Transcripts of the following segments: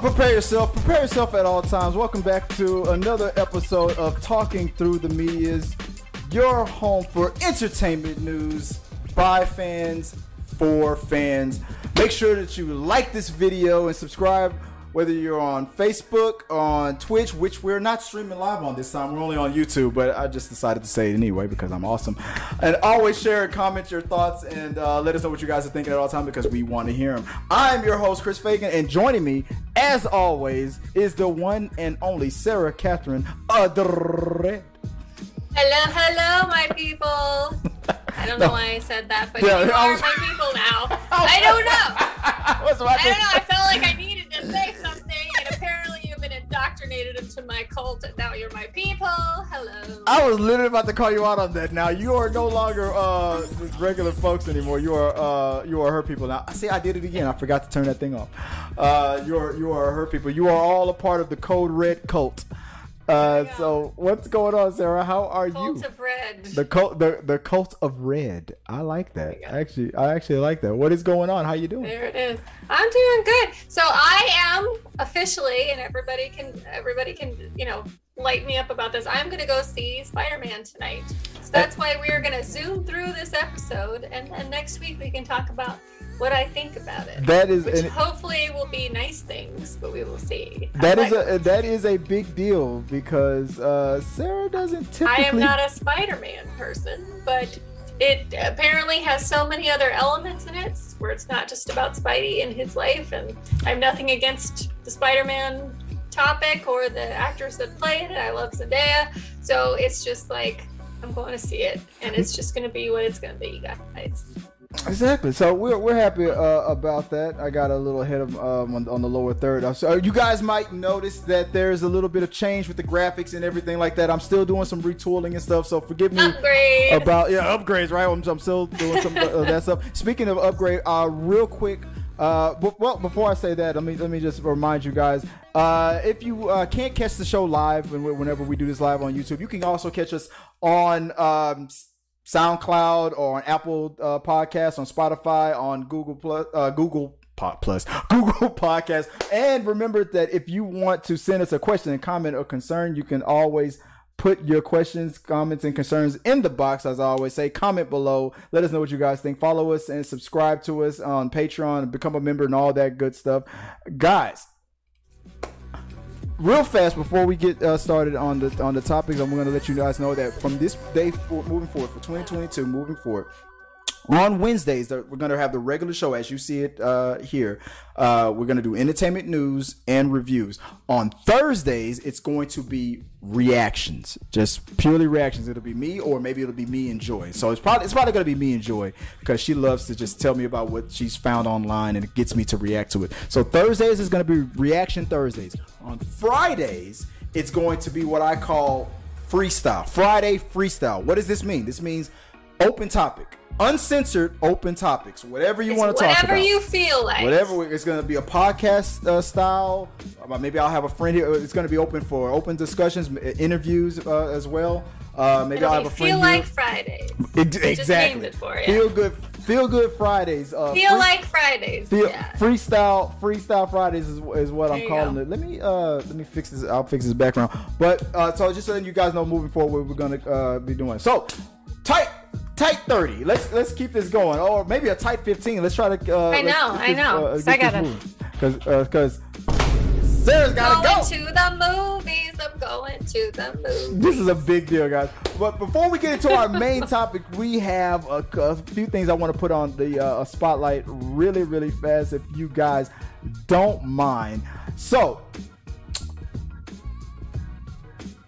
prepare yourself. Prepare yourself at all times. Welcome back to another episode of Talking Through the Medias, your home for entertainment news by fans for fans. Make sure that you like this video and subscribe whether you're on Facebook, on Twitch, which we're not streaming live on this time. We're only on YouTube, but I just decided to say it anyway because I'm awesome. And always share and comment your thoughts and uh, let us know what you guys are thinking at all time because we want to hear them. I'm your host, Chris Fagan, and joining me, as always, is the one and only Sarah Catherine Adre. Hello, hello, my people. I don't know no. why I said that, but yeah, you are was... my people now. I don't know. I, I don't know. I I was literally about to call you out on that. Now you are no longer uh, regular folks anymore. You are uh, you are her people now. I See, I did it again. I forgot to turn that thing off. Uh, you are you are her people. You are all a part of the Code Red cult. Uh, so what's going on, Sarah? How are cult you? Cult of red. The cult, the the cult of red. I like that. Actually, I actually like that. What is going on? How you doing? There it is. I'm doing good. So I am officially, and everybody can everybody can you know light me up about this. I'm gonna go see Spider-Man tonight. So that's why we're gonna zoom through this episode, and then next week we can talk about what I think about it. That is, which hopefully will be nice things, but we will see. That is a that is a big deal because uh, Sarah doesn't typically. I am not a Spider-Man person, but it apparently has so many other elements in it where it's not just about Spidey and his life. And I have nothing against the Spider-Man topic or the actors that play it. I love Zendaya, so it's just like I'm going to see it, and it's just going to be what it's going to be, guys. Exactly. So we're, we're happy uh, about that. I got a little ahead of um, on, on, the lower third. Uh, so you guys might notice that there's a little bit of change with the graphics and everything like that. I'm still doing some retooling and stuff. So forgive me Upgrade. about yeah upgrades. Right. I'm, I'm still doing some of that stuff. Speaking of upgrade, uh, real quick. Uh, well, before I say that, let me let me just remind you guys. Uh, if you uh, can't catch the show live, whenever we do this live on YouTube, you can also catch us on um, SoundCloud or on Apple uh, Podcasts, on Spotify, on Google Plus, uh, Google Plus, Google Podcast. And remember that if you want to send us a question, and comment, or concern, you can always put your questions, comments, and concerns in the box. As I always say, comment below. Let us know what you guys think. Follow us and subscribe to us on Patreon, become a member, and all that good stuff. Guys, real fast before we get uh, started on the on the topics, I'm going to let you guys know that from this day for, moving forward for 2022, moving forward, on Wednesdays, we're going to have the regular show as you see it uh, here. Uh, we're going to do entertainment news and reviews. On Thursdays, it's going to be reactions, just purely reactions. It'll be me, or maybe it'll be me and Joy. So it's probably it's probably going to be me and Joy because she loves to just tell me about what she's found online and it gets me to react to it. So Thursdays is going to be reaction Thursdays. On Fridays, it's going to be what I call freestyle. Friday freestyle. What does this mean? This means open topic uncensored open topics whatever you want to talk about. whatever you feel like. Whatever it's going to be a podcast uh, style. Uh, maybe i'll have a friend here it's going to be open for open discussions interviews uh, as well. Uh, maybe It'll i'll have a friend feel like fridays. It, exactly. for, yeah. feel good feel good fridays uh, feel free, like fridays feel, yeah. freestyle freestyle fridays is, is what there i'm calling go. it. Let me uh let me fix this i'll fix this background. But uh so just so you guys know moving forward what we're gonna uh be doing. So tight tight 30. Let's let's keep this going. Or maybe a tight 15. Let's try to. Uh, I know, I know. Uh, I gotta. Because because Sarah's gotta going go. to the movies. I'm going to the movies. This is a big deal, guys. But before we get into our main topic, we have a, a, few things I want to put on the uh, spotlight really, really fast. If you guys don't mind. So,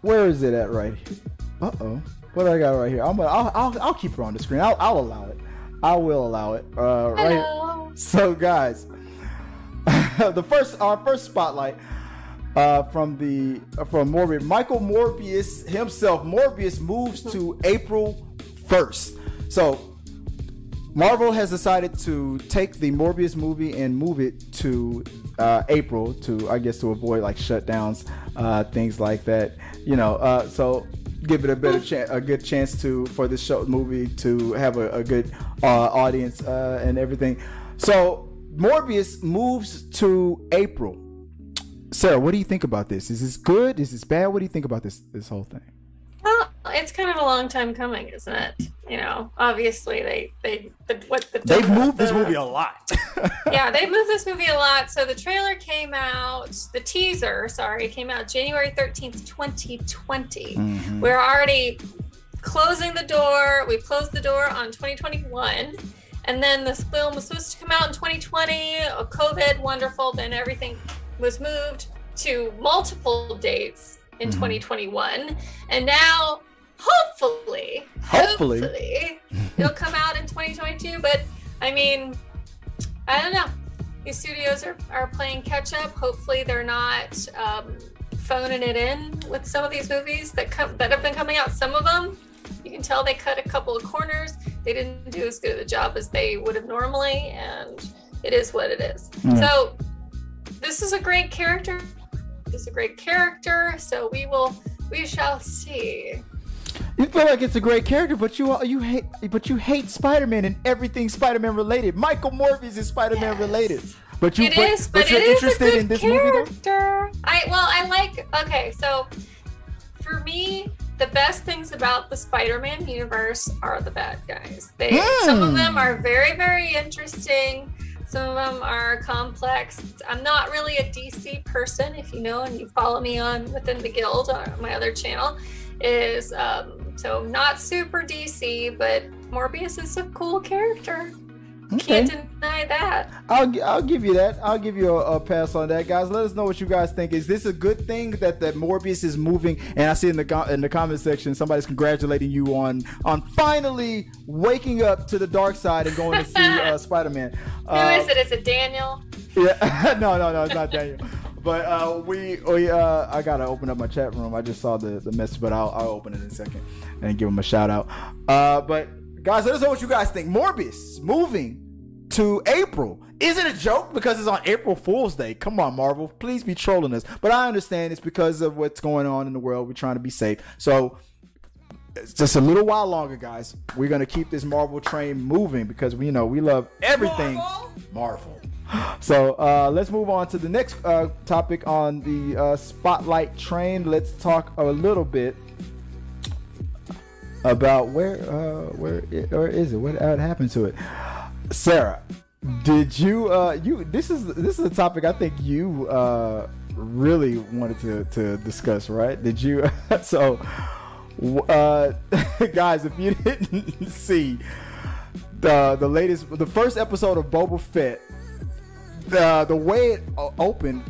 where is it at right here? Uh oh. What do I got right here? I'm gonna, I'll, I'll, I'll keep her on the screen. I'll, I'll allow it. I will allow it. Uh, right. So, guys, the first, our first spotlight uh, from the uh, from Morbius, Michael Morbius himself. Morbius moves to April first. So, Marvel has decided to take the Morbius movie and move it to uh, April to, I guess, to avoid like shutdowns, uh, things like that. You know, uh, so give it a better chance, a good chance to for this show movie to have a, a good uh, audience uh, and everything. So Morbius moves to April. Sarah, what do you think about this? Is this good? Is this bad? What do you think about this this whole thing? Well, it's kind of a long time coming, isn't it? You know, obviously they they the, what the, They've moved this movie a lot. yeah, they moved this movie a lot. So the trailer came out, the teaser, sorry, came out January 13th, 2020. Mhm. We're already closing the door. We closed the door on 2021. And then this film was supposed to come out in 2020. uh, COVID, wonderful. Then everything was moved to multiple dates in Mhm. 2021. And now, hopefully, Hopefully. hopefully, it'll come out in 2022. But I mean, I don't know. These studios are, are playing catch up. Hopefully, they're not um, phoning it in with some of these movies that come that have been coming out. Some of them, you can tell they cut a couple of corners. They didn't do as good of a job as they would have normally, and it is what it is. Yeah. So, this is a great character. This is a great character. So we will, we shall see. You feel like it's a great character, but you you hate but you hate Spider-Man and everything Spider-Man related. Michael Morbius is Spider-Man Yes. related. But you It is, but, you're it is interested a good in this movie though? character. I well, I like. Okay, so for me, the best things about the Spider-Man universe are the bad guys. They some of Hmm. them are very, very interesting. Some of them are complex. I'm not really a DC person, if you know, and you follow me on within the guild on my other channel. Is um, so not super DC, but Morbius is a cool character. Okay. Can't deny that. I'll I'll give you that. I'll give you a, a pass on that, guys. Let us know what you guys think. Is this a good thing that that Morbius is moving? And I see in the in the comment section somebody's congratulating you on on finally waking up to the dark side and going to see uh, Spider Man. Who is it? Is it Daniel? Yeah, no, no, no, it's not Daniel. But uh, we, we, uh, I gotta open up my chat room. I just saw the the message, but I'll, I'll open it in a second and give him a shout out. Uh, but guys, let us know what you guys think. Morbius moving to April. Is it a joke because it's on April Fool's Day? Come on, Marvel, please be trolling us. But I understand it's because of what's going on in the world. We're trying to be safe, so it's just a little while longer, guys. We're gonna keep this Marvel train moving because we you know we love everything Marvel. So uh, let's move on to the next uh, topic on the uh, spotlight train. Let's talk a little bit about where uh, where i- or is it? What happened to it? Sarah, did you uh, you this is this is a topic I think you uh, really wanted to, to discuss, right? Did you so guys, if you didn't see the the latest the first episode of Boba Fett the the way it opened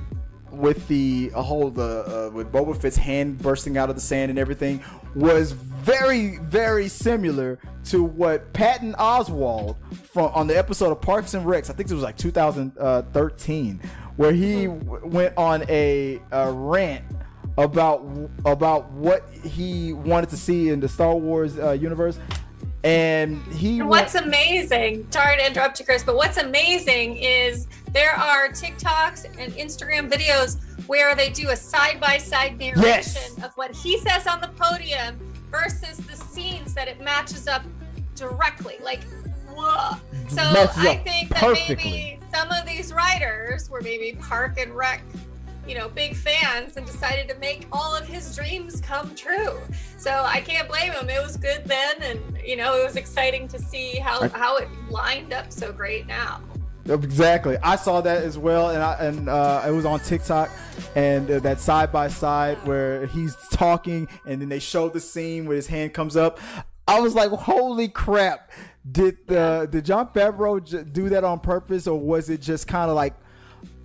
with the a whole the uh, with Boba Fett's hand bursting out of the sand and everything was very very similar to what Patton Oswalt from on the episode of Parks and Recs I think it was like 2013 where he w- went on a, a rant about about what he wanted to see in the Star Wars uh, universe and he And went- what's amazing, sorry to interrupt you, Chris, but what's amazing is there are TikToks and Instagram videos where they do a side by side narration Yes. of what he says on the podium versus the scenes that it matches up directly. Like, whoa. So I think that perfectly. maybe some of these writers were maybe Park and Rec, you know, big fans and decided to make all of his dreams come true. So I can't blame him. It was good then, and you know, it was exciting to see how how it lined up so great now. Exactly. I saw that as well, and I, and uh, it was on TikTok, and uh, that side by side where he's talking, and then they show the scene where his hand comes up. I was like, "Holy crap!" Did the did Jon Favreau j- do that on purpose, or was it just kind of like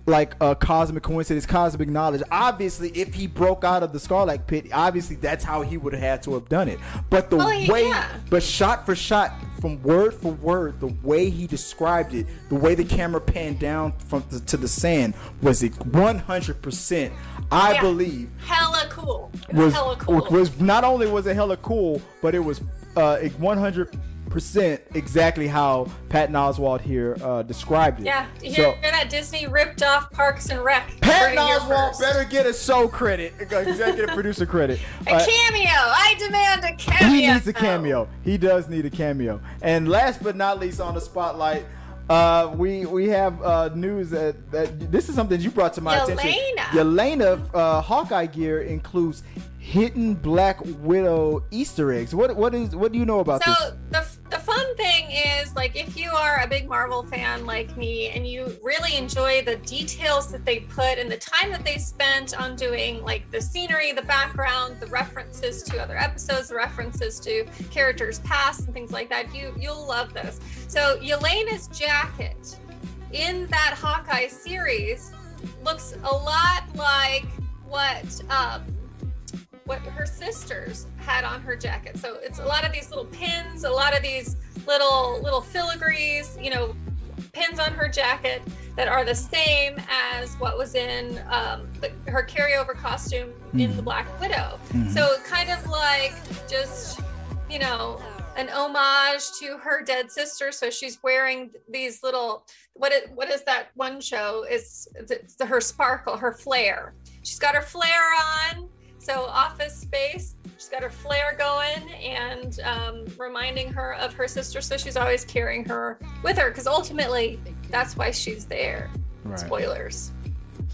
like a cosmic coincidence, cosmic knowledge. Obviously, if he broke out of the Sarlacc Pit, obviously that's how he would have had to have done it. But the way, yeah. but shot for shot, from word for word, the way he described it, the way the camera panned down from the, to the sand was it 100. percent I Yeah. believe Hella cool. It was, was hella cool. was not only was it hella cool, but it was uh 100 percent exactly how Patton Oswalt here uh, described it. yeah, you So- hear that Disney ripped off Parks and Rec. Patton Heard it here Oswald better get a show credit, executive producer credit. A Uh, cameo! I demand a cameo! he needs a cameo. He does need a cameo. And last but not least on the spotlight, Uh, we we have uh, news that, that this is something you brought to my attention. Yelena. Yelena uh, Hawkeye gear includes hidden Black Widow Easter eggs. What what is what do you know about So this? the the thing is like if you are a big Marvel fan like me and you really enjoy the details that they put and the time that they spent on doing like the scenery, the background, the references to other episodes, the references to characters past and things like that, you you'll love this. So Yelena's jacket in that Hawkeye series looks a lot like what um, what her sisters had on her jacket. So it's a lot of these little pins, a lot of these little little filigrees, you know, pins on her jacket that are the same as what was in um, the, her carryover costume in the Black Widow. Mhm. So kind of like just you know an homage to her dead sister. So she's wearing these little what it what is that one show? It's, it's her sparkle, her flare. She's got her flare on. So office space. She's got her flair going and um, reminding her of her sister. So she's always carrying her with her because ultimately that's why she's there. Right. Spoilers.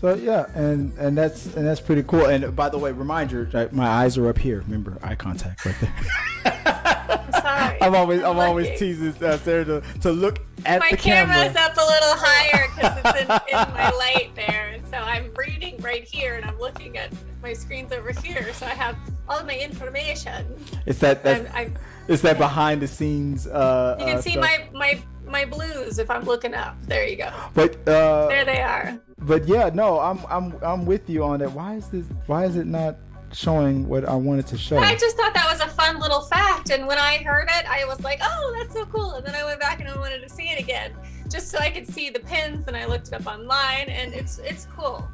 So yeah, and and that's and that's pretty cool. And by the way, reminder, my eyes are up here. Remember, eye contact right there. Sorry. I'm always I'm looking. always teasing uh, Sarah to, to look at my the camera. My camera's up a little higher because it's in, in my light there, and so I'm reading right here, and I'm looking at my screens over here, so I have all of my information. It's that that's, I, it's that behind the scenes. Uh, you can uh, see stuff. my my my blues if I'm looking up. There you go. But uh, There they are. but yeah, no, I'm I'm I'm with you on that. Why is this? Why is it not showing what I wanted to show? I just thought that was a fun little fact, and when I heard it, I was like, "Oh, that's so cool!" And then I went back and I wanted to see it again, just so I could see the pins. And I looked it up online, and it's it's cool.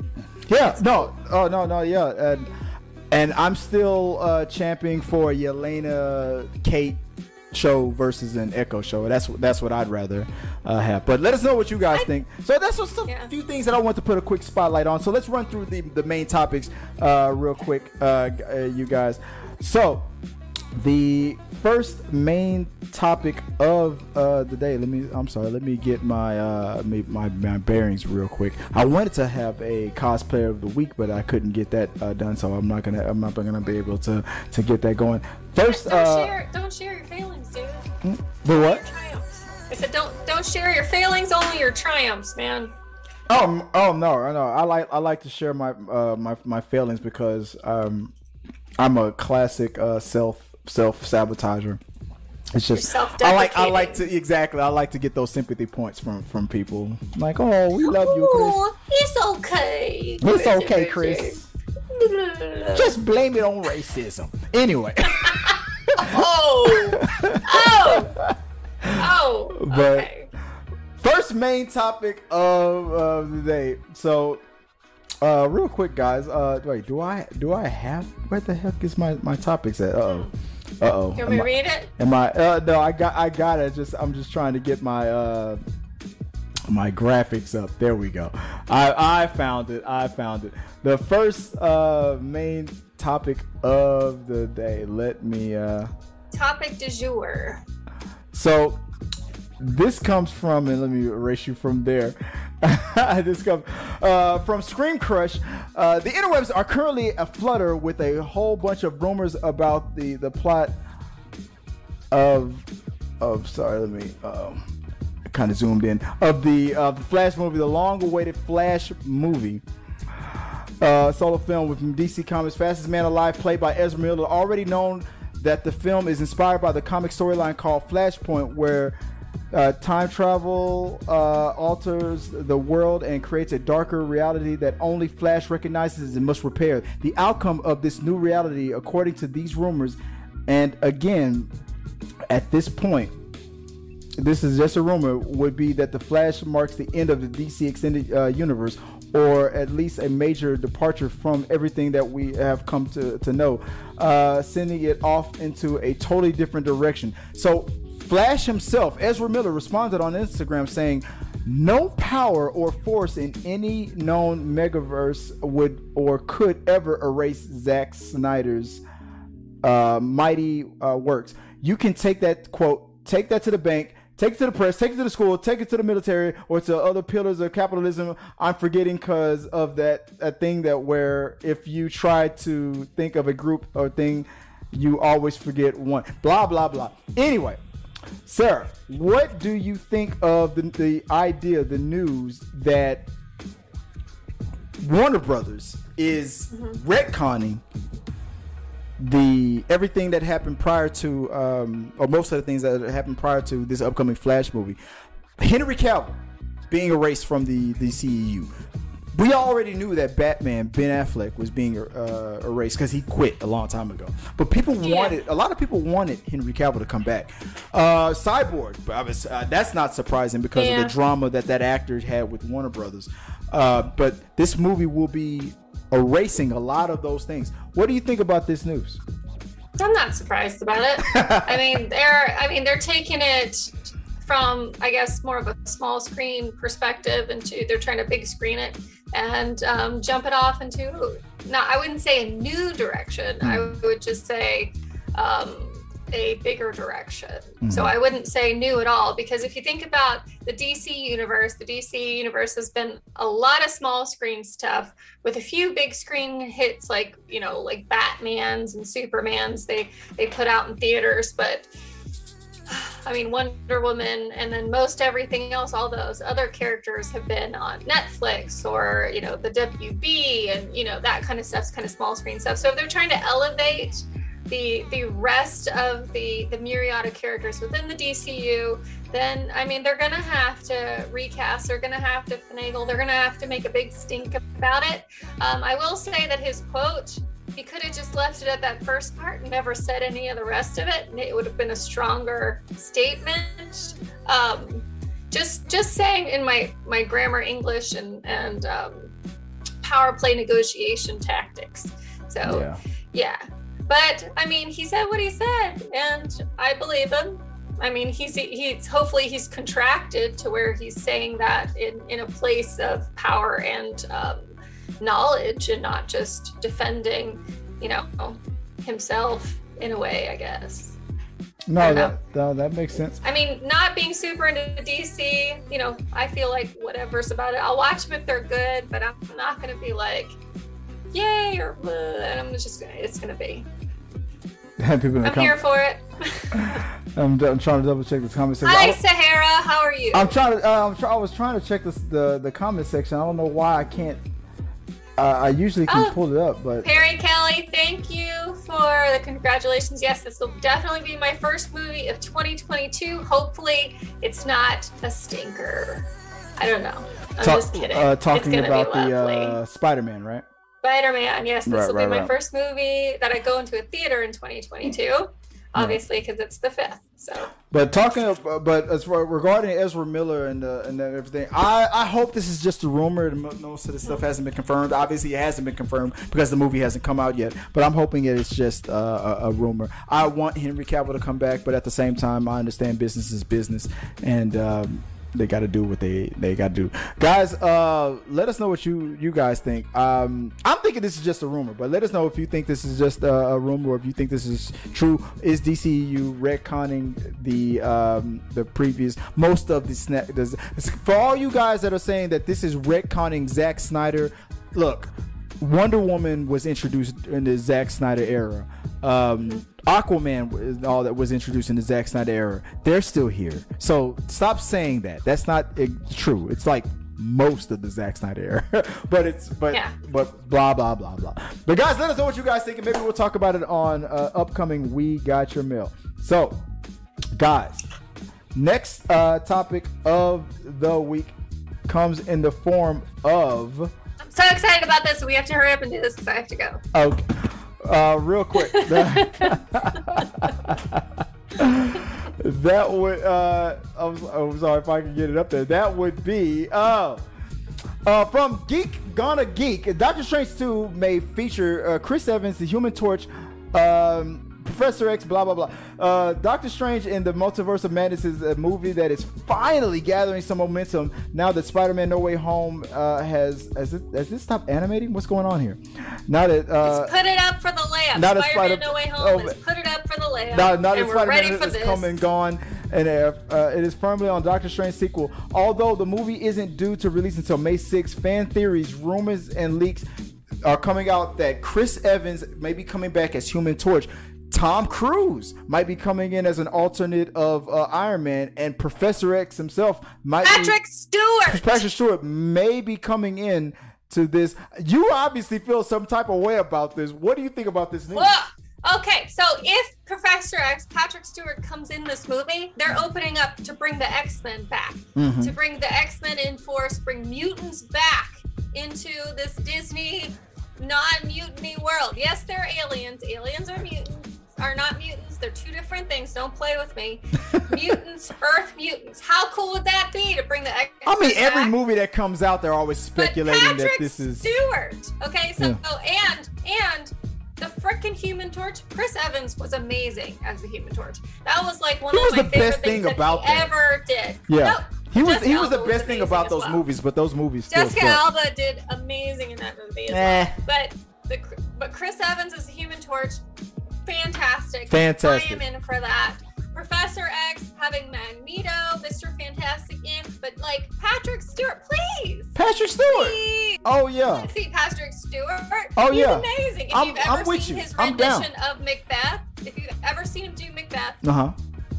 Yeah, no, oh no, no, yeah, and and I'm still uh, championing for Yelena Kate show versus an Echo show. That's that's what I'd rather uh, have. But let us know what you guys think. So that's just a Yeah. few things that I want to put a quick spotlight on. So let's run through the the main topics uh, real quick, uh, uh, you guys. So the first main topic of uh, the day. Let me. I'm sorry. Let me get my uh, my my bearings real quick. I wanted to have a cosplayer of the week, but I couldn't get that uh, done. So I'm not gonna. I'm not gonna be able to to get that going. First, Don't uh, share don't share your failings, dude. the what? I said don't don't share your failings, only your triumphs, man. Oh, oh no, I know. I like I like to share my uh, my my failings because um, I'm a classic uh, self self sabotager. It's just I like I like to exactly I like to get those sympathy points from from people. Like, oh, we love you, Chris. It's okay. It's okay, Chris. Just blame it on racism. Anyway, oh, oh, oh. But- okay. first main topic of, of the day. So, uh, real quick, guys. Uh, wait, do I do I have where the heck is my my topics at? Uh oh. Uh oh. Me to read it? Am I? Uh, no, I got. I got it. Just I'm just trying to get my uh my graphics up. There we go. I I found it. I found it. The first uh main topic of the day. Let me uh. Topic du jour. So this comes from, and let me erase you from there. this comes uh, from ScreenCrush. Uh, the interwebs are currently aflutter with a whole bunch of rumors about the the plot of of sorry, let me um, kind of zoomed in of the uh, the Flash movie, the long-awaited Flash movie. Uh, solo film with DC Comics' fastest man alive, played by Ezra Miller. Already known that the film is inspired by the comic storyline called Flashpoint, where uh, time travel uh, alters the world and creates a darker reality that only Flash recognizes and must repair. The outcome of this new reality, according to these rumors, and again, at this point, this is just a rumor, would be that the Flash marks the end of the DC extended uh, universe, or at least a major departure from everything that we have come to, to know, uh, sending it off into a totally different direction. So, Flash himself, Ezra Miller, responded on Instagram saying, "No power or force in any known megaverse would or could ever erase Zack Snyder's uh, mighty uh, works. You can take that quote, take that to the bank, Take it to the press, take it to the school, take it to the military, or to other pillars of capitalism. I'm forgetting because of that, that thing that where if you try to think of a group or thing, you always forget one. Blah blah blah. Anyway, Sarah, what do you think of the, the idea, the news that Warner Brothers is retconning the everything that happened prior to, um, or most of the things that happened prior to this upcoming Flash movie. Henry Cavill being erased from the the CEU. We already knew that Batman Ben Affleck was being uh, erased because he quit a long time ago. But people Yeah. wanted a lot of people wanted Henry Cavill to come back. Uh, Cyborg, but I was, uh, that's not surprising because of the drama that that actor had with Warner Brothers. Uh, but this movie will be erasing a lot of those things. What do you think about this news? I'm not surprised about it. I mean, they're I mean they're taking it from I guess more of a small screen perspective into they're trying to big screen it and um, jump it off into not I wouldn't say a new direction. I would just say um, a bigger direction. So I wouldn't say new at all because if you think about the DC universe, the DC universe has been a lot of small screen stuff with a few big screen hits like you know like Batman's and Superman's they they put out in theaters, but I mean Wonder Woman and then most everything else, all those other characters have been on Netflix or you know the WB and you know that kind of stuff's kind of small screen stuff. So if they're trying to elevate the the rest of the the myriad of characters within the DCU, then I mean they're gonna have to recast. They're gonna have to finagle. They're gonna have to make a big stink about it. Um, I will say that his quote, he could have just left it at that first part and never said any of the rest of it, and it would have been a stronger statement. Um, just just saying in my my grammar English and and um, power play negotiation tactics. So yeah. But I mean, he said what he said, and I believe him. I mean, he's he's hopefully he's contracted to where he's saying that in in a place of power and um, knowledge, and not just defending, you know, himself in a way. I guess. No, that, no, that makes sense. I mean, not being super into DC, you know, I feel like whatever's about it. I'll watch them if they're good, but I'm not gonna be like, yay or and I'm just gonna. It's gonna be. People in the I'm com- here for it. I'm, I'm trying to double check this comment section. Hi, Sahara. How are you? I'm trying to. Uh, I'm try, I was trying to check this, the the comment section. I don't know why I can't. Uh, I usually can Oh. pull it up, but Perry Kelly, thank you for the congratulations. Yes, this will definitely be my first movie of 2022. Hopefully, it's not a stinker. I don't know. I'm talk- just kidding. uh, talking about the uh, Spider-Man, right? Spider-Man. Yes, this Right, will right, be my right. first movie that I go into a theater in 2022. Obviously, because it's the fifth. So But talking, of, but as far regarding Ezra Miller and uh, and everything, I I hope this is just a rumor. and Most of this stuff hasn't been confirmed. Obviously, it hasn't been confirmed because the movie hasn't come out yet. But I'm hoping it is just uh, a, a rumor. I want Henry Cavill to come back, but at the same time, I understand business is business, and um, they got to do what they they got to do. Guys, uh, let us know what you you guys think. Um, I'm thinking this is just a rumor, but let us know if you think this is just a, a rumor or if you think this is true. Is DCU retconning the um, the previous most of the? Does, for all you guys that are saying that this is retconning Zack Snyder, look. Wonder Woman was introduced in the Zack Snyder era. Um, Aquaman all that was introduced in the Zack Snyder era. They're still here. So stop saying that. That's not uh, true. It's like most of the Zack Snyder era, but it's but Yeah. but blah blah blah blah. But guys, let us know what you guys think, and maybe we'll talk about it on uh, upcoming We Got Your Mail. So, guys, next uh, topic of the week comes in the form of. I'm so excited about this. We have to hurry up and do this because I have to go. Okay. Uh, real quick. that would uh I'm, I'm sorry if I can get it up there. That would be uh uh, from Geek Gonna Geek, Doctor Strange 2 may feature uh, Chris Evans, the Human Torch, um, Professor X, blah blah blah. Uh, Doctor Strange in the Multiverse of Madness is a movie that is finally gathering some momentum now that Spider-Man: No Way Home uh, has has it, has this stopped animating? What's going on here? Now that uh, Let's put it up for the layup. not Spider-Man Spider- No Way Home. oh, Let's put it up for the layup. now, now that and we're Spider-Man ready for is this. come and gone, and uh, uh, it is firmly on Doctor Strange sequel. Although the movie isn't due to release until May 6th, fan theories, rumors, and leaks are coming out that Chris Evans may be coming back as Human Torch. Tom Cruise might be coming in as an alternate of uh, Iron Man, and Professor X himself might Patrick be, Stewart. Patrick Stewart may be coming in to this. You obviously feel some type of way about this. What do you think about this news? Whoa. Okay, so if Professor X, Patrick Stewart comes in this movie, they're opening up to bring the X Men back, Mhm. to bring the X Men in force, bring mutants back into this Disney non-mutiny world. Yes, they're aliens. Aliens are mutants. Are not mutants. They're two different things. Don't play with me. mutants, Earth mutants. How cool would that be to bring the X? I mean, every back? movie that comes out, they're always speculating but that this is. Stewart. Okay, so Yeah. oh, and and the freaking Human Torch. Chris Evans was amazing as the Human Torch. That was like one He of was my the favorite best things thing that about that. ever did. Yeah, No, he was. Jessica He was the best thing about those well. movies, but those movies still Jessica suck. Alba did amazing in that movie as Nah. well. But the but Chris Evans as the Human Torch, fantastic. Fantastic. I am in for that. Professor X having Magneto, Mr. Fantastic Imp, but like Patrick Stewart, please. Patrick Stewart. Please. Oh yeah. See Patrick Stewart. Oh, He's yeah. amazing. If I'm- you've ever I'm with seen you. his I'm down. rendition of Macbeth, if you've ever seen him do Macbeth, Uh huh.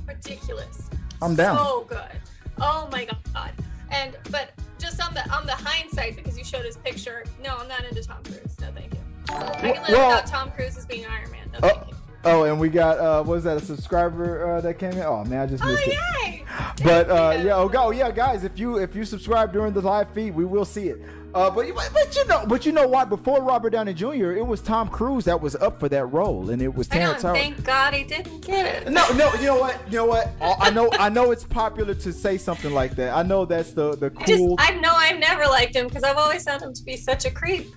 ridiculous. I'm down. So good. Oh my god. And but just on the on the hindsight, because you showed his picture, no, I'm not into Tom Cruise. No, thank you. I can live Well- without Tom Cruise as being Iron Man. No, Oh, thank you. Oh, and we got uh, what was that? A subscriber uh, that came in. Oh man, I just Oh missed it. yay! But uh, yeah, oh, go, yeah, guys. If you if you subscribe during the live feed, we will see it. Uh, but but you know, but you know what? Before Robert Downey Jr., it was Tom Cruise that was up for that role, and it was Terrence Howard. thank God he didn't get it. No, no, you know what? You know what? I know, I know it's popular to say something like that. I know that's the the I just cool. I know I've never liked him because I've always found him to be such a creep.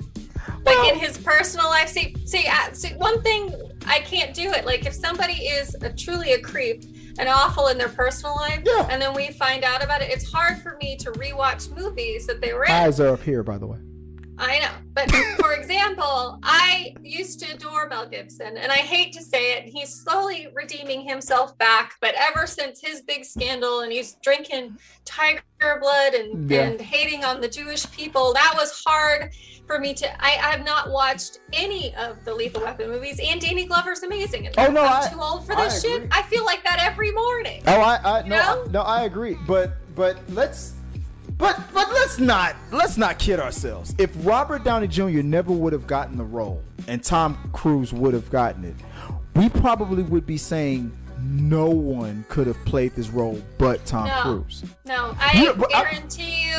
Like in his personal life, see, see, uh, see, one thing I can't do it. Like if somebody is a, truly a creep and awful in their personal life, Yeah. and then we find out about it, it's hard for me to rewatch movies that they were in. Eyes are up here, by the way. I know. But for example, I used to adore Mel Gibson, and I hate to say it, he's slowly redeeming himself back. But ever since his big scandal and he's drinking tiger blood and, Yeah. and hating on the Jewish people, that was hard for me to. I, I have not watched any of the Lethal Weapon movies, and Danny Glover's amazing. And Oh, no, I'm I- too old for I this shit. I feel like that every morning. Oh, I, I no. I, no, I agree. But but let's but but let's not let's not kid ourselves. If Robert Downey Jr. never would have gotten the role and Tom Cruise would have gotten it, we probably would be saying no one could have played this role but Tom No. Cruise. No, I Yeah, but I- guarantee you,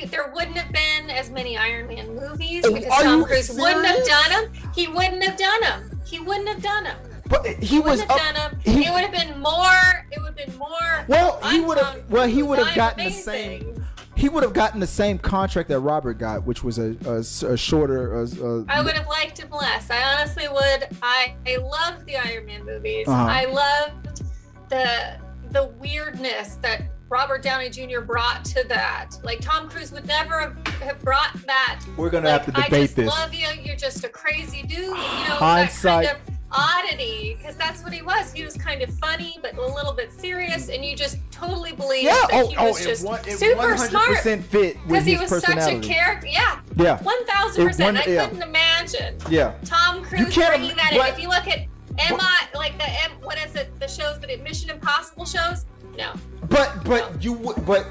he there wouldn't have been as many Iron Man movies Oh, because are Tom Cruise wouldn't have done them. He wouldn't have done them. He wouldn't have done them. But he was Wouldn't up, have done them. he- it would have been more. It would have been more. Well, he would have. Well, he would have gotten the same. He would have gotten the same contract that Robert got, which was a, a, a shorter. A, a, I would have liked him less. I honestly would. I I loved the Iron Man movies. Uh-huh. I loved the the weirdness that Robert Downey Jr. brought to that. Like Tom Cruise would never have, have brought that We're gonna like, have to debate I just this. love you. You're just a crazy dude. You know, Hindsight. that kind of oddity, because that's what he was. He was kind of funny, but a little bit serious, and you just totally believe yeah. that Oh, he oh, was it, just one- super 100% smart. fit Because he was such a character. Yeah, Yeah. 1000 percent I yeah. couldn't imagine Yeah. Tom Cruise bringing that but- in. If you look at Emma, like the M, what is it? The shows that it Mission Impossible shows. No, But but you would but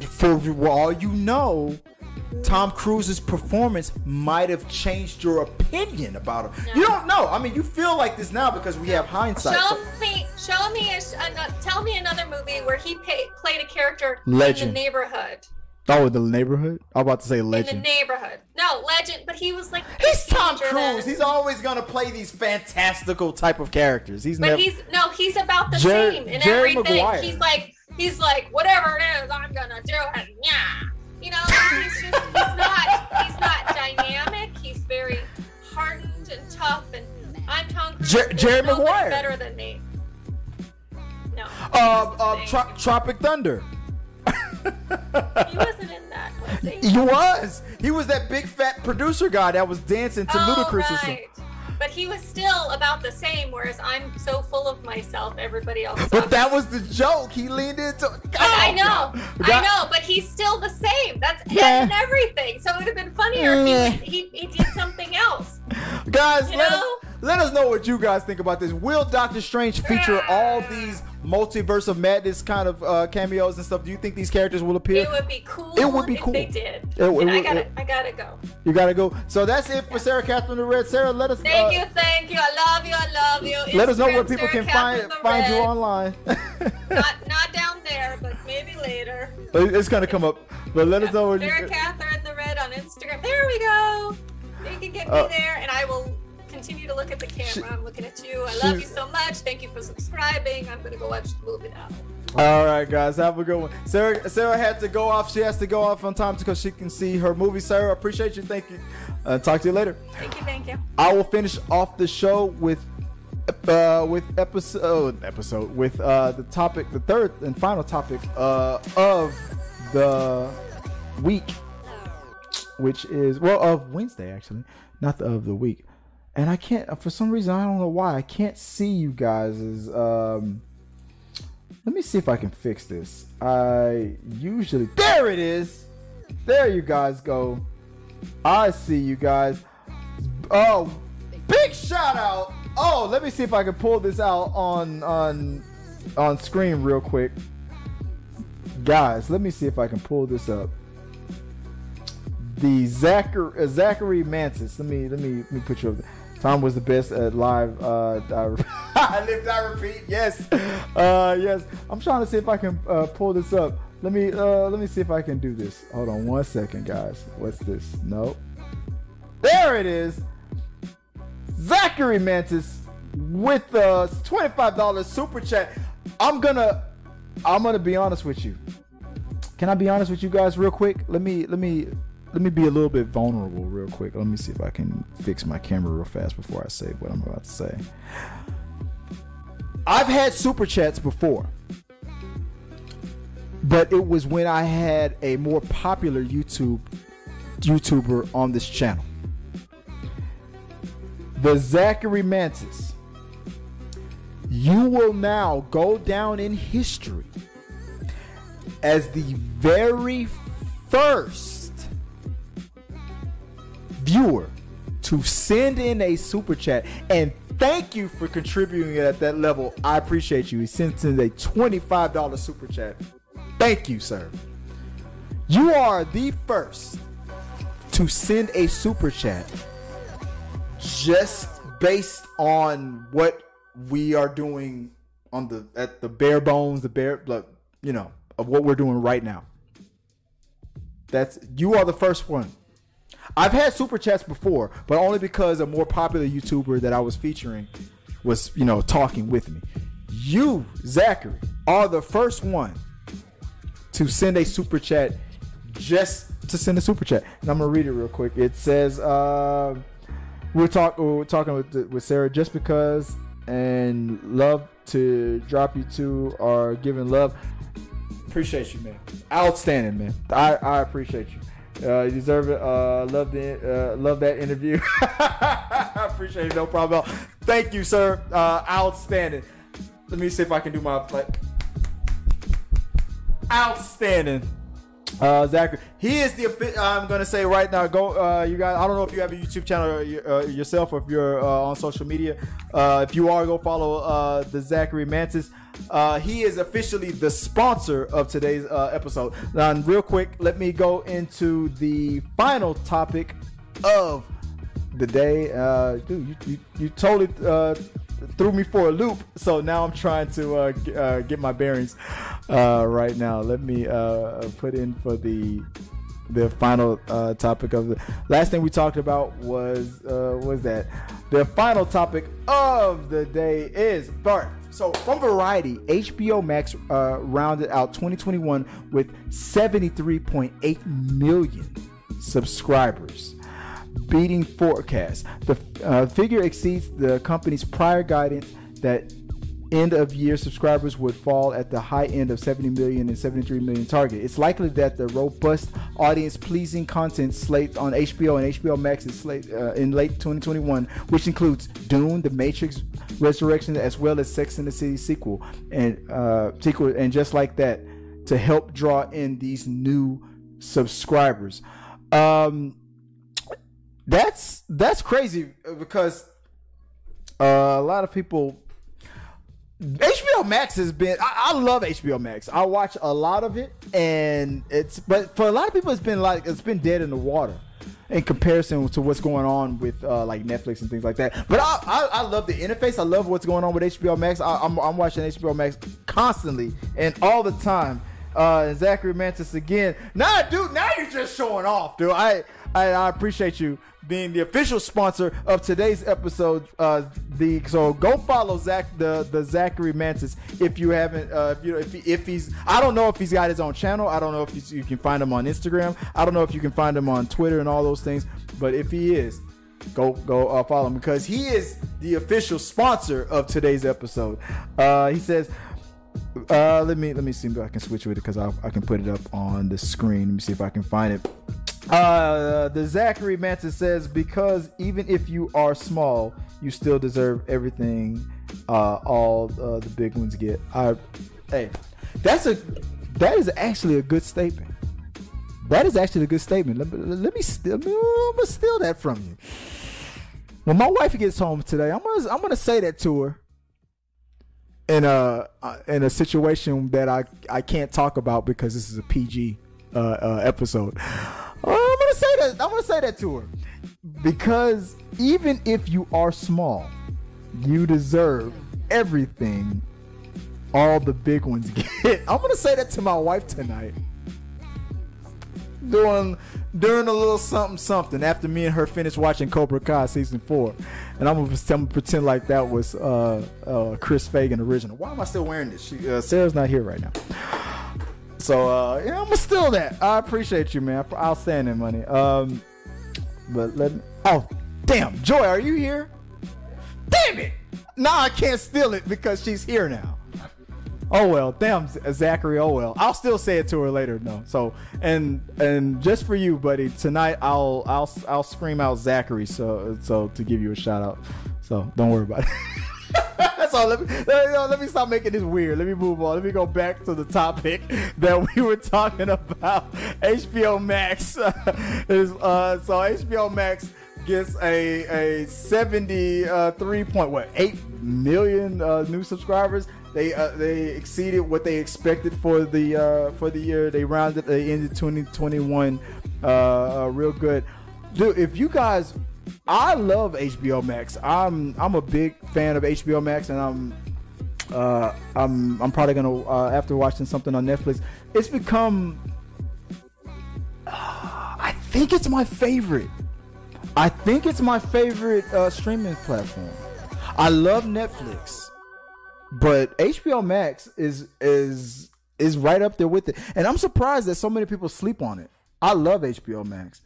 for all you know, Tom Cruise's performance might have changed your opinion about him. You don't know. I mean, you feel like this now because we have hindsight. Show me, show me, a, ano- tell me another movie where he pay, played a character Legend. in the neighborhood. Oh, the neighborhood. I'm about to say legend. In legend. the neighborhood. No, legend, but he was like. He's Tom Cruise. then. He's always gonna play these fantastical type of characters. He's But never. he's no, he's about the Jer- same in Jerry everything. Maguire. He's like, he's like, whatever it is, I'm gonna do it. Yeah, you know, he's just, he's not, he's not dynamic. He's very hardened and tough. And I'm Tom Cruise. Jer- Jerry nobody Maguire. better than me. No. uh, uh, Tro- Tropic Thunder. he wasn't in that, was he? Was. He was that big fat producer guy that was dancing to oh, Ludacris right. But he was still about the same. Whereas I'm so full of myself, everybody else. But that was the joke. He leaned into. I know, God. I know, but he's still the same. That's Yeah. and everything. So it would have been funnier if he, he he did something else. Guys, You let us, know? Let us know what you guys think about this. Will Doctor Strange feature all these multiverse of madness kind of uh, cameos and stuff? Do you think these characters will appear? It would be cool. It would be if cool. they did. It- it And I gotta, it- I gotta go. You gotta go. So that's it for Sarah Catherine the Red. Sarah, let us. Thank uh, you, thank you. I love you. I love you. Let us know where people Sarah can find Catherine the find you online. Not not down there, but maybe later. it's gonna come up. But let us know you. Sarah Catherine the Red on Instagram. There we go. You can get me Uh, there, and I will continue to look at the camera. She- I'm looking at you. I she- love you so much. Thank you for subscribing. I'm gonna go watch the movie now. All right, guys, have a good one. Sarah, Sarah had to go off. She has to go off on time because she can see her movie. Sarah, appreciate you. Thank you. Uh, talk to you later. Thank you, thank you. I will finish off the show with uh with episode episode with uh the topic the third and final topic uh of the week which is well of Wednesday actually not the of the week and I can't for some reason I don't know why I can't see you guys as um let me see if I can fix this I usually there it is there you guys go I see you guys Oh, big shout out! Oh, let me see if I can pull this out on on on screen real quick, guys. Let me see if I can pull this up. The Zachary uh, Zachary Mantis. Let me let me let me put you up. there. Tom was the best at live. Uh, I live, I repeat. Yes, uh, yes. I'm trying to see if I can uh, pull this up. Let me uh, let me see if I can do this. Hold on one second, guys. What's this? Nope. There it is. Zachary Mantis with the $25 super chat. I'm gonna I'm gonna be honest with you. Can I be honest with you guys real quick? Let me let me let me be a little bit vulnerable real quick. Let me see if I can fix my camera real fast before I say what I'm about to say. I've had super chats before. But it was when I had a more popular YouTube YouTuber on this channel the Zachary Mantis. You will now go down in history as the very first viewer to send in a super chat and thank you for contributing at that level. I appreciate you. He sent in a $25 super chat. Thank you, sir. You are the first to send a super chat just based on what we are doing on the at the bare bones, the bare you know, of what we're doing right now. That's you are the first one. I've had super chats before, but only because a more popular YouTuber that I was featuring was, you know, talking with me. You, Zachary, are the first one to send a super chat just to send a super chat. And I'm gonna read it real quick. It says, uh, we're talk we're talking with with Sarah just because and love to drop you two are giving love. Appreciate you, man. Outstanding, man. I, I appreciate you. Uh, you deserve it. Uh, love the uh, love that interview. I appreciate it. No problem. Thank you, sir. Uh, outstanding. Let me see if I can do my like. Outstanding. Uh, Zachary, he is the. I'm gonna say right now. Go, uh, you guys. I don't know if you have a YouTube channel uh, yourself or if you're uh, on social media. Uh, if you are, go follow uh, the Zachary Mantis. Uh, he is officially the sponsor of today's uh, episode. Now, and real quick, let me go into the final topic of the day. Uh, dude, you, you, you totally uh, threw me for a loop. So now I'm trying to uh, g- uh, get my bearings uh, right now. Let me uh, put in for the the final uh, topic of the last thing we talked about was uh, was that the final topic of the day is Bart. So from Variety, HBO Max uh, rounded out 2021 with 73.8 million subscribers beating forecast. The uh, figure exceeds the company's prior guidance that end of year subscribers would fall at the high end of 70 million and 73 million target. It's likely that the robust audience pleasing content slate on HBO and HBO Max is slate uh, in late 2021, which includes Dune, The Matrix Resurrection, as well as Sex and the City sequel and uh, sequel, and just like that, to help draw in these new subscribers. Um, that's that's crazy because uh, a lot of people HBO Max has been. I, I, love HBO Max. I watch a lot of it, and it's. But for a lot of people, it's been like it's been dead in the water in comparison to what's going on with uh, like Netflix and things like that. But I, I, I, love the interface. I love what's going on with HBO Max. I, I'm, I'm watching HBO Max constantly and all the time. Uh, Zachary Mantis again. Nah, dude. Now you're just showing off, dude. I I, I appreciate you being the official sponsor of today's episode. Uh, the so go follow Zach the the Zachary Mantis if you haven't. Uh, if you if, he, if he's I don't know if he's got his own channel. I don't know if you can find him on Instagram. I don't know if you can find him on Twitter and all those things. But if he is, go go uh, follow him because he is the official sponsor of today's episode. Uh, he says. Uh, let me let me see if I can switch with it because I, I can put it up on the screen. Let me see if I can find it. Uh, the Zachary Manson says because even if you are small, you still deserve everything uh, all uh, the big ones get. I, hey, that's a that is actually a good statement. That is actually a good statement. Let, let me steal. I'm gonna steal that from you. When my wife gets home today, I'm gonna I'm gonna say that to her in a uh, in a situation that I I can't talk about because this is a PG uh, uh, episode. Oh, I'm gonna say that. I'm gonna say that to her because even if you are small, you deserve everything all the big ones get. I'm gonna say that to my wife tonight. Doing during a little something something after me and her finished watching Cobra Kai season four, and I'm gonna, I'm gonna pretend like that was uh, uh, Chris Fagan original. Why am I still wearing this? She, uh, Sarah's not here right now. So uh, yeah, I'm gonna steal that. I appreciate you, man. I'll stand that money. Um, but let me. Oh, damn, Joy, are you here? Damn it! Now I can't steal it because she's here now. Oh well, damn Zachary. Oh well, I'll still say it to her later. No, so and and just for you, buddy, tonight I'll I'll I'll scream out Zachary. So so to give you a shout out. So don't worry about it. That's all. Let me, let, let me stop making this weird. Let me move on. Let me go back to the topic that we were talking about. HBO Max is uh, so HBO Max gets a a seventy three point what eight million uh, new subscribers. They uh, they exceeded what they expected for the uh, for the year. They rounded ended twenty twenty one uh, uh, real good. Dude, if you guys I love HBO Max. I'm I'm a big fan of HBO Max, and I'm uh, I'm I'm probably gonna uh, after watching something on Netflix. It's become uh, I think it's my favorite. I think it's my favorite uh, streaming platform. I love Netflix, but HBO Max is is is right up there with it, and I'm surprised that so many people sleep on it. I love HBO Max.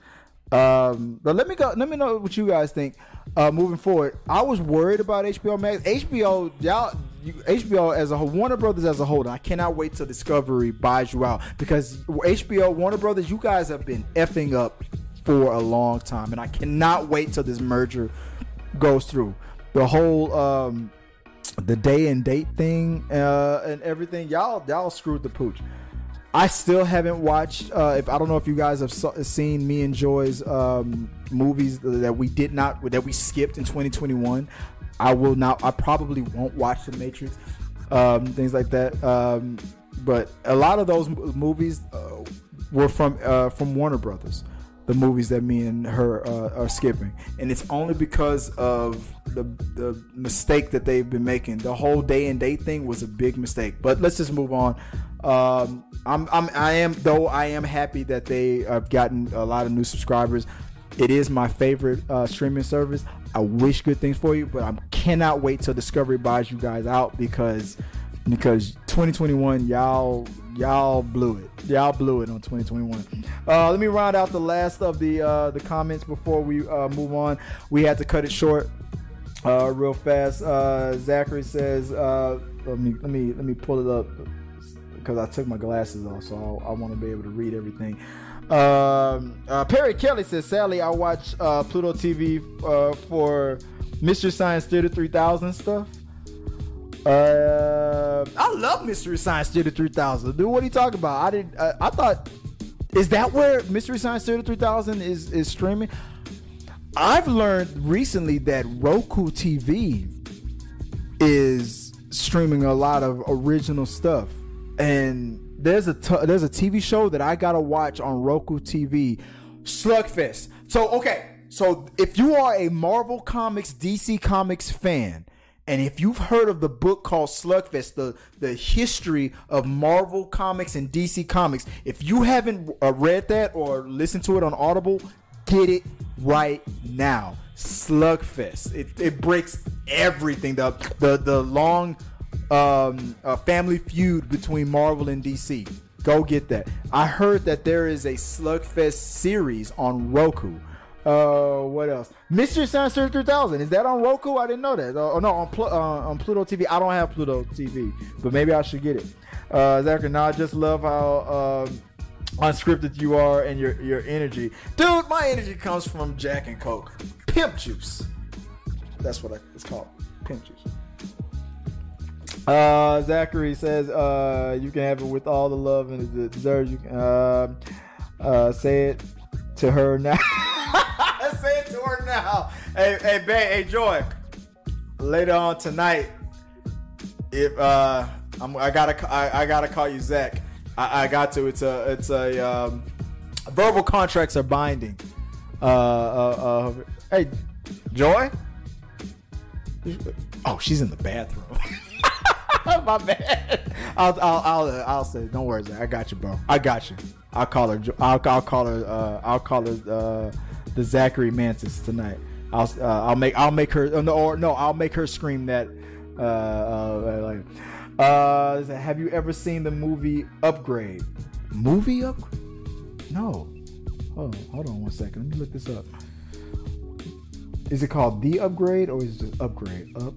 Um, but let me go. Let me know what you guys think. Uh, moving forward, I was worried about HBO Max. HBO, y'all, you, HBO as a whole, Warner Brothers as a whole. I cannot wait till Discovery buys you out because HBO, Warner Brothers, you guys have been effing up for a long time, and I cannot wait till this merger goes through. The whole um, the day and date thing uh, and everything, y'all, y'all screwed the pooch. I still haven't watched. Uh, if I don't know if you guys have seen me and Joy's um, movies that we did not that we skipped in 2021. I will not. I probably won't watch The Matrix, um, things like that. Um, but a lot of those movies uh, were from uh, from Warner Brothers. The movies that me and her uh, are skipping, and it's only because of the the mistake that they've been making. The whole day and date thing was a big mistake. But let's just move on. Um, I'm, I'm, I am, though I am happy that they have gotten a lot of new subscribers. It is my favorite uh, streaming service. I wish good things for you, but I cannot wait till Discovery buys you guys out because because 2021 y'all y'all blew it y'all blew it on 2021 uh, let me round out the last of the uh, the comments before we uh, move on we had to cut it short Uh, real fast. Uh, Zachary says, uh, let me let me let me pull it up because I took my glasses off, so I, I want to be able to read everything. Um, Perry Kelly says, sally I watch Pluto TV for Mystery Science Theater 3000 stuff. Uh, I love Mystery Science Theater 3000. Dude, what are you talking about? I didn't. Uh, I thought, is that where Mystery Science Theater 3000 is is streaming? I've learned recently that Roku TV is streaming a lot of original stuff, and there's a t- there's a TV show that I gotta watch on Roku TV, Slugfest. So okay, so if you are a Marvel Comics, DC Comics fan, and if you've heard of the book called Slugfest, the the history of Marvel Comics and DC Comics, if you haven't uh, read that or listened to it on Audible, get it right now. Slugfest. It, it breaks everything. The the the long um, uh, family feud between Marvel and DC. Go get that. I heard that there is a Slugfest series on Roku. Uh, what else? Mystery Science 3000. Is that on Roku? I didn't know that. Oh no, on Pl- uh, on Pluto TV. I don't have Pluto TV, but maybe I should get it. Uh, Zachary, now I just love how um, unscripted you are and your your energy, dude. My energy comes from Jack and Coke, pimp juice. That's what I, it's called, pimp juice. Uh, Zachary says, uh, you can have it with all the love and it deserves. You can uh, uh, say it to her now. say it to her now. Hey, hey, babe, hey, Joy. Later on tonight, if uh, I'm, I gotta, I, I gotta call you Zach. I, I got to. It's a, it's a, um, verbal contracts are binding. Uh, uh, uh, hey, Joy. Oh, she's in the bathroom. My bad. I'll, I'll, I'll, I'll say, don't worry, Zach. I got you, bro. I got you. I'll call her. I'll, I'll call her. Uh, I'll call her uh, the Zachary Mantis tonight. I'll, uh, I'll make, I'll make her. No, or no, I'll make her scream that. Uh, uh, like, uh, have you ever seen the movie Upgrade? Movie Upgrade? No. Hold on, hold on one second. Let me look this up. Is it called The Upgrade or is it just Upgrade? Up.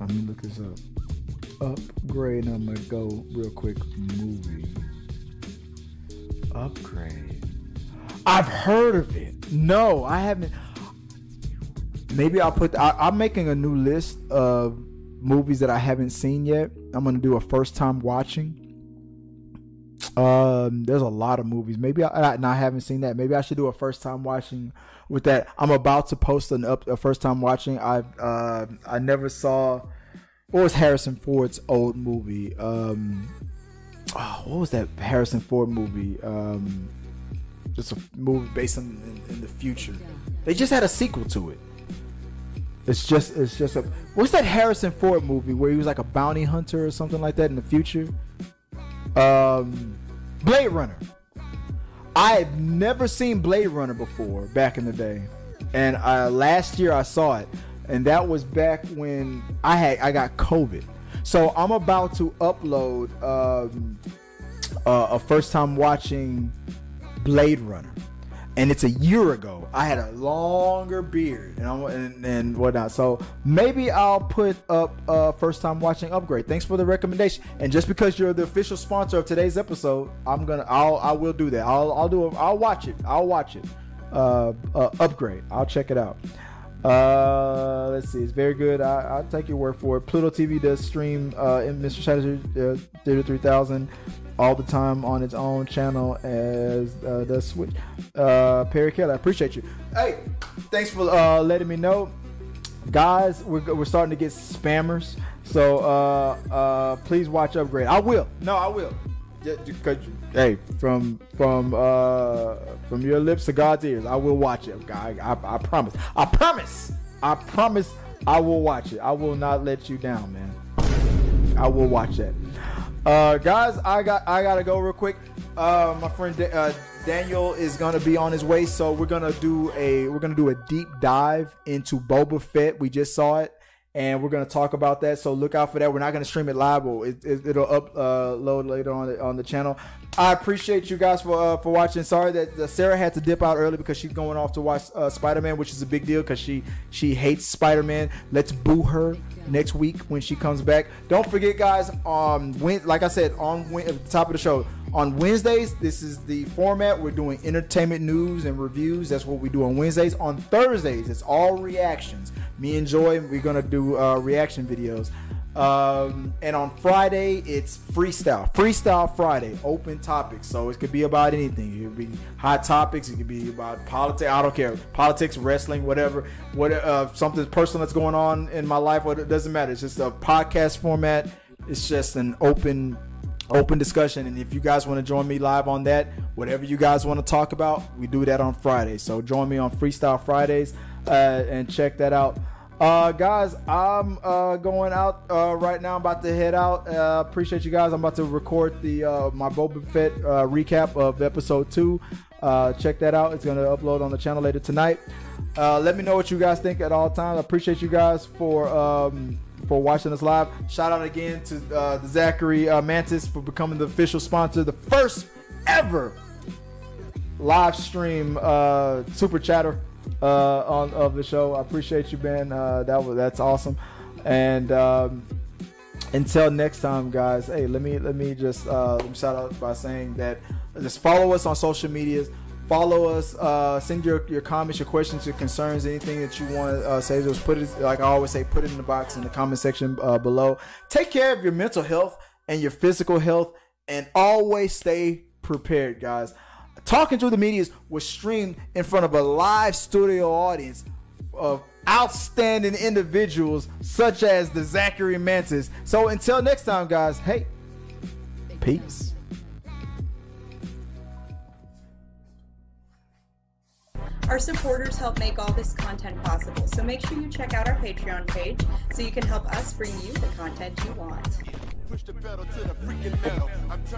Let me look this up upgrade. I'm gonna go real quick. Movie upgrade. I've heard of it. No, I haven't. Maybe I'll put. I, I'm making a new list of movies that I haven't seen yet. I'm gonna do a first time watching. Um, there's a lot of movies. Maybe I, and I haven't seen that. Maybe I should do a first time watching with that. I'm about to post an up a first time watching. I uh I never saw what was Harrison Ford's old movie? Um, oh, what was that Harrison Ford movie? Um, just a movie based on in, in, the future. They just had a sequel to it. It's just it's just a what's that Harrison Ford movie where he was like a bounty hunter or something like that in the future? Um, Blade Runner. I had never seen Blade Runner before back in the day, and uh, last year I saw it and that was back when I had I got COVID. So I'm about to upload um, uh, a first time watching Blade Runner, and it's a year ago. I had a longer beard and I'm, and, and whatnot. So maybe I'll put up uh, first time watching Upgrade. Thanks for the recommendation. And just because you're the official sponsor of today's episode, I'm gonna I'll I will do that. I'll I'll do it. I'll watch it. I'll watch it. Uh, uh, upgrade. I'll check it out. Uh, let's see. It's very good. I, will take your word for it. Pluto TV does stream uh, in Mr. Shadow uh, Theater 3000 all the time on its own channel as uh, does Switch. Uh, Perry Kelly, I appreciate you. Hey, thanks for uh, letting me know. Guys, we're, we're starting to get spammers. So uh, uh, please watch Upgrade. I will. No, I will. Because hey, from from uh from your lips to God's ears, I will watch it. I, I, I promise. I promise. I promise. I will watch it. I will not let you down, man. I will watch that. Uh, guys, I got I gotta go real quick. Uh, my friend uh, Daniel is gonna be on his way, so we're gonna do a we're gonna do a deep dive into Boba Fett. We just saw it, and we're gonna talk about that. So look out for that. We're not gonna stream it live, but it, it, will upload uh, later on the, on the channel. I appreciate you guys for uh, for watching. Sorry that uh, Sarah had to dip out early because she's going off to watch uh, Spider Man, which is a big deal because she she hates Spider Man. Let's boo her next week when she comes back. Don't forget, guys. Um, when, like I said on when, at the top of the show on Wednesdays, this is the format. We're doing entertainment news and reviews. That's what we do on Wednesdays. On Thursdays, it's all reactions. Me and Joy, we're gonna do uh, reaction videos. Um, and on Friday, it's freestyle. Freestyle Friday, open topics. So it could be about anything. It could be hot topics. It could be about politics. I don't care. Politics, wrestling, whatever. What uh, something personal that's going on in my life. What it doesn't matter. It's just a podcast format. It's just an open open discussion and if you guys want to join me live on that whatever you guys want to talk about we do that on friday so join me on freestyle fridays uh, and check that out uh, guys, I'm uh, going out uh, right now. I'm about to head out. Uh, appreciate you guys. I'm about to record the uh, my Boba Fett recap of episode two. Check that out. It's gonna upload on the channel later tonight. Let me know what you guys think at all times. I appreciate you guys for um, for watching us live. Shout out again to uh, Zachary uh, Mantis for becoming the official sponsor, the first ever live stream uh, super chatter uh, on of the show. I appreciate you, Ben. Uh, that was that's awesome. And um, until next time, guys. Hey, let me let me just uh, shout out by saying that just follow us on social medias. Follow us. Uh, send your, your comments, your questions, your concerns, anything that you want to uh, say. Just put it, like I always say, put it in the box in the comment section uh, below. Take care of your mental health and your physical health, and always stay prepared, guys. Talking Through the Medias was streamed in front of a live studio audience of outstanding individuals such as the Zachary Mantis. So until next time, guys, hey, peace. Our supporters help make all this content possible, so make sure you check out our Patreon page so you can help us bring you the content you want.